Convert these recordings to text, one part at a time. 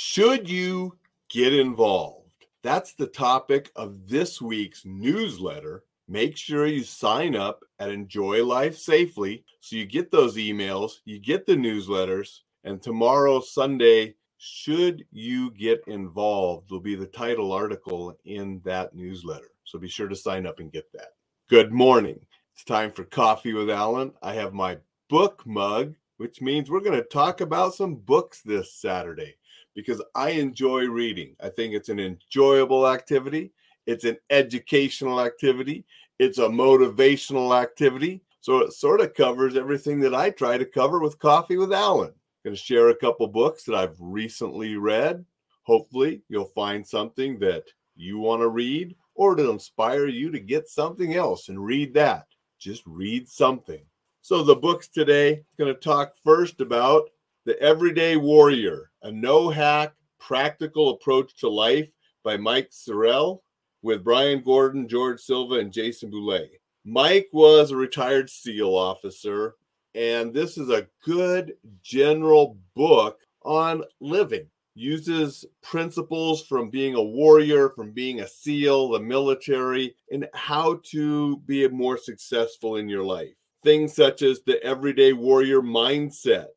Should you get involved? That's the topic of this week's newsletter. Make sure you sign up at Enjoy Life Safely so you get those emails, you get the newsletters, and tomorrow, Sunday, should you get involved will be the title article in that newsletter. So be sure to sign up and get that. Good morning. It's time for Coffee with Alain. I have my book mug, which means we're going to talk about some books this Saturday because I enjoy reading. I think it's an enjoyable activity, it's an educational activity, it's a motivational activity. So it sort of covers everything that I try to cover with Coffee with Alain. I'm going to share a couple books that I've recently read. Hopefully, you'll find something that you want to read or to inspire you to get something else and read that. Just read something. So the books today I'm going to talk first about The Everyday Warrior, a no-hack practical approach to life by Mike Sarraille with Brian Gordon, George Silva, and Jason Boulay. Mike was a retired SEAL officer, and this is a good general book on living. Uses principles from being a warrior, from being a SEAL, the military, and how to be more successful in your life. Things such as the everyday warrior mindset,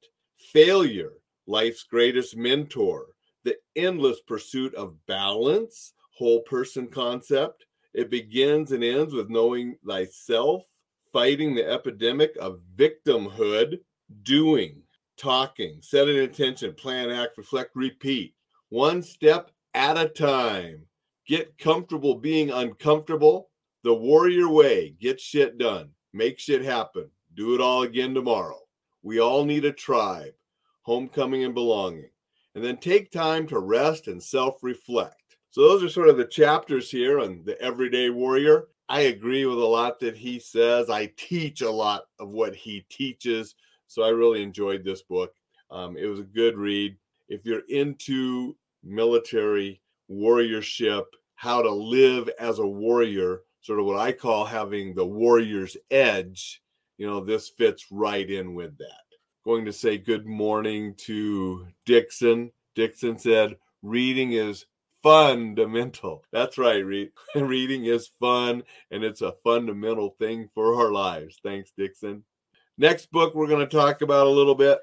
failure, life's greatest mentor, the endless pursuit of balance, whole person concept. It begins and ends with knowing thyself, fighting the epidemic of victimhood, doing, talking, set an intention, plan, act, reflect, repeat, one step at a time. Get comfortable being uncomfortable. The warrior way, get shit done make shit happen, do it all again tomorrow. We all need a tribe, homecoming and belonging. And then take time to rest and self reflect. So, those are sort of the chapters here on the everyday warrior. I agree with a lot that he says. I teach a lot of what he teaches. So, I really enjoyed this book. Um, it was a good read. If you're into military warriorship, how to live as a warrior, sort of what I call having the warrior's edge, you know, this fits right in with that. Going to say good morning to Dixon. Dixon said, reading is fundamental. That's right, Re- reading is fun and it's a fundamental thing for our lives. Thanks, Dixon. Next book we're going to talk about a little bit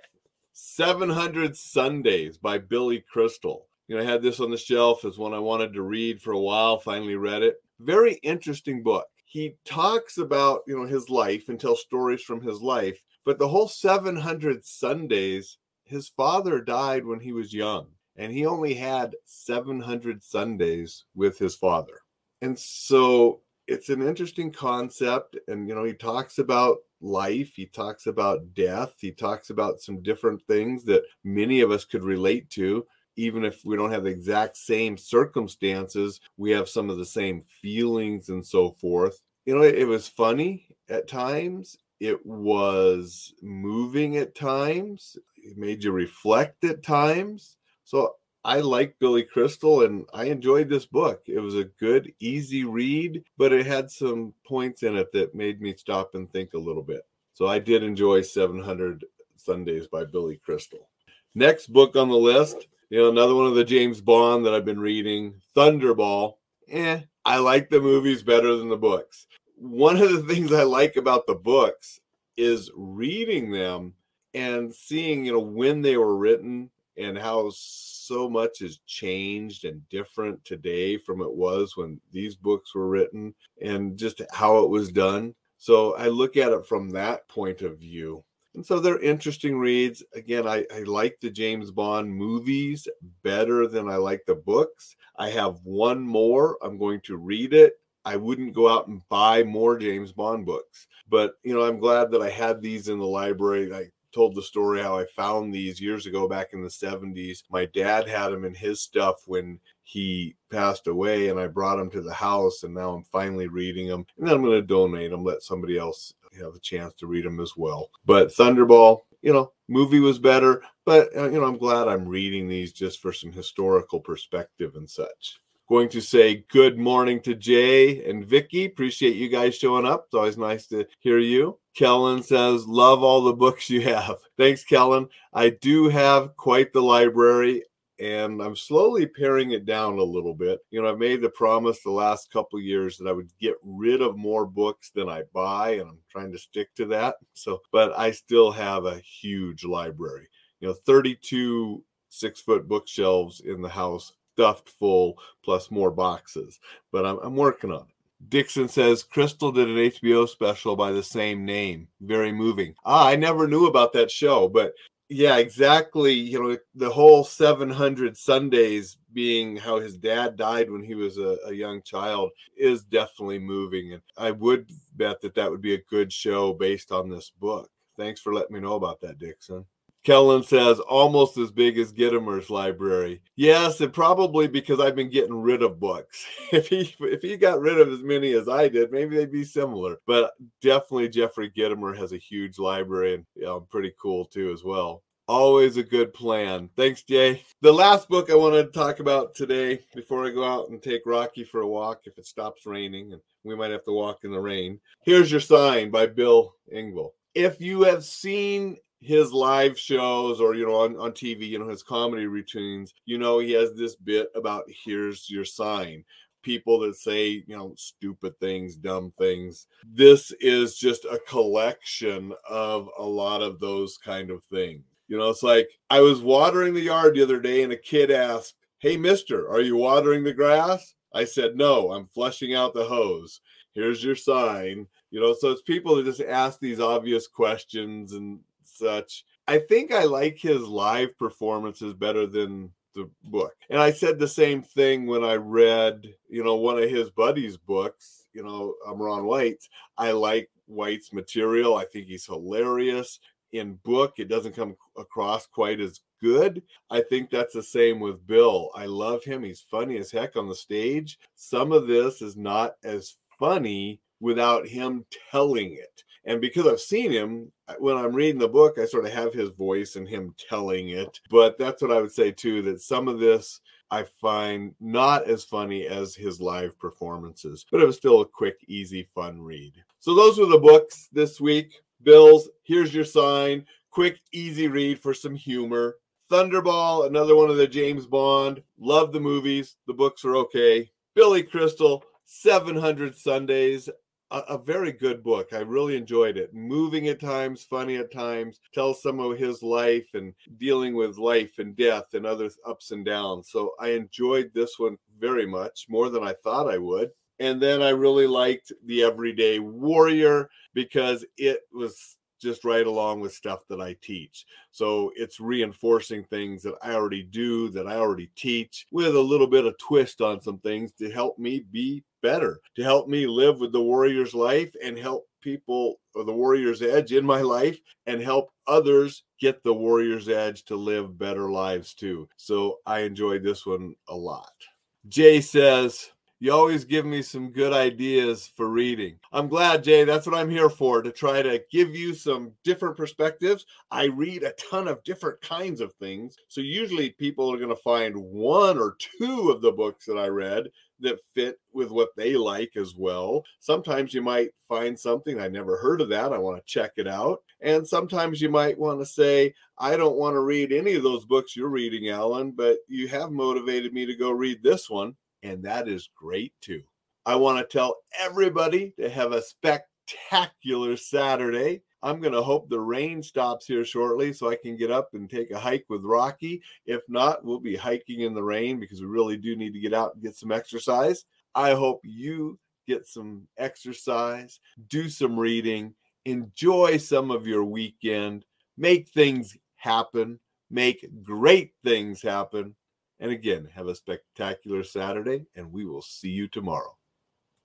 700 Sundays by Billy Crystal. You know, I had this on the shelf as one I wanted to read for a while, finally read it. Very interesting book. He talks about, you know, his life and tells stories from his life, but the whole 700 Sundays, his father died when he was young, and he only had 700 Sundays with his father. And so it's an interesting concept and you know he talks about life he talks about death he talks about some different things that many of us could relate to even if we don't have the exact same circumstances, we have some of the same feelings and so forth. You know, it, it was funny at times. It was moving at times. It made you reflect at times. So I like Billy Crystal and I enjoyed this book. It was a good, easy read, but it had some points in it that made me stop and think a little bit. So I did enjoy 700 Sundays by Billy Crystal. Next book on the list you know, another one of the James Bond that I've been reading, Thunderball. Eh, I like the movies better than the books. One of the things I like about the books is reading them and seeing, you know, when they were written and how so much has changed and different today from it was when these books were written and just how it was done. So I look at it from that point of view. And so they're interesting reads. Again, I, I like the James Bond movies better than I like the books. I have one more. I'm going to read it. I wouldn't go out and buy more James Bond books. But, you know, I'm glad that I had these in the library. I told the story how I found these years ago back in the 70s. My dad had them in his stuff when he passed away, and I brought them to the house, and now I'm finally reading them. And then I'm going to donate them, let somebody else have a chance to read them as well. But Thunderball, you know, movie was better, but uh, you know, I'm glad I'm reading these just for some historical perspective and such. Going to say good morning to Jay and Vicky. Appreciate you guys showing up. It's always nice to hear you. Kellen says, Love all the books you have. Thanks, Kellen. I do have quite the library. And I'm slowly paring it down a little bit. You know, I've made the promise the last couple years that I would get rid of more books than I buy, and I'm trying to stick to that. So, but I still have a huge library. You know, 32 six foot bookshelves in the house stuffed full plus more boxes but I'm, I'm working on it Dixon says Crystal did an HBO special by the same name. Very moving. Ah, I never knew about that show, but yeah, exactly. You know, the whole 700 Sundays being how his dad died when he was a, a, young child is definitely moving. And I would bet that that would be a good show based on this book. Thanks for letting me know about that, Dixon. Kellen says almost as big as Gitomer's library. Yes, and probably because I've been getting rid of books. If he if he got rid of as many as I did, maybe they'd be similar. But definitely Jeffrey Gittimer has a huge library and you know, pretty cool too as well. Always a good plan. Thanks, Jay. The last book I wanted to talk about today before I go out and take Rocky for a walk if it stops raining and we might have to walk in the rain. Here's Your Sign by Bill Engvall. If you have seen his live shows or you know on, on tv you know his comedy routines you know he has this bit about here's your sign. People that say you know stupid things dumb things. This is just a collection of a lot of those kind of things. You know it's like i was watering the yard the other day and a kid asked hey mister are you watering the grass? I said no i'm flushing out the hose. Here's your sign. You know so it's people that just ask these obvious questions and such. I think I like his live performances better than the book. And I said the same thing when I read, you know, one of his buddies' books, you know, I'm Ron White. I like White's material. I think he's hilarious. In book, it doesn't come across quite as good. I think that's the same with Bill. I love him. He's funny as heck on the stage. Some of this is not as funny without him telling it. And because I've seen him, uh, when I'm reading the book, I sort of have his voice and him telling it. But that's what I would say too that some of this I find not as funny as his live performances, but it was still a quick, easy, fun read. So those were the books this week. Bills, here's your sign. Quick, easy read for some humor. Thunderball, another one of the James Bond. Love the movies. The books are okay. Billy Crystal, 700 Sundays a, very good book. I really enjoyed it. Moving at times, funny at times, tells some of his life and dealing with life and death and other ups and downs. So I enjoyed this one very much, more than I thought I would. And then I really liked The Everyday Warrior because it was just right along with stuff that I teach. So it's reinforcing things that I already do, that I already teach, with a little bit of twist on some things to help me be better, to help me live with the warrior's life and help people or the warrior's edge in my life and help others get the warrior's edge to live better lives too. So I enjoyed this one a lot. Jay says, you always give me some good ideas for reading. I'm glad, Jay. That's what I'm here for to try to give you some different perspectives. I read a ton of different kinds of things. So, usually, people are going to find one or two of the books that I read that fit with what they like as well. Sometimes you might find something I never heard of that. I want to check it out. And sometimes you might want to say, I don't want to read any of those books you're reading, Alain, but you have motivated me to go read this one and that is great too. I want to tell everybody to have a spectacular Saturday. I'm going to hope the rain stops here shortly so I can get up and take a hike with Rocky. If not, we'll be hiking in the rain because we really do need to get out and get some exercise. I hope you get some exercise, do some reading, enjoy some of your weekend, make things happen, make great things happen. And again, have a spectacular Saturday, and we will see you tomorrow.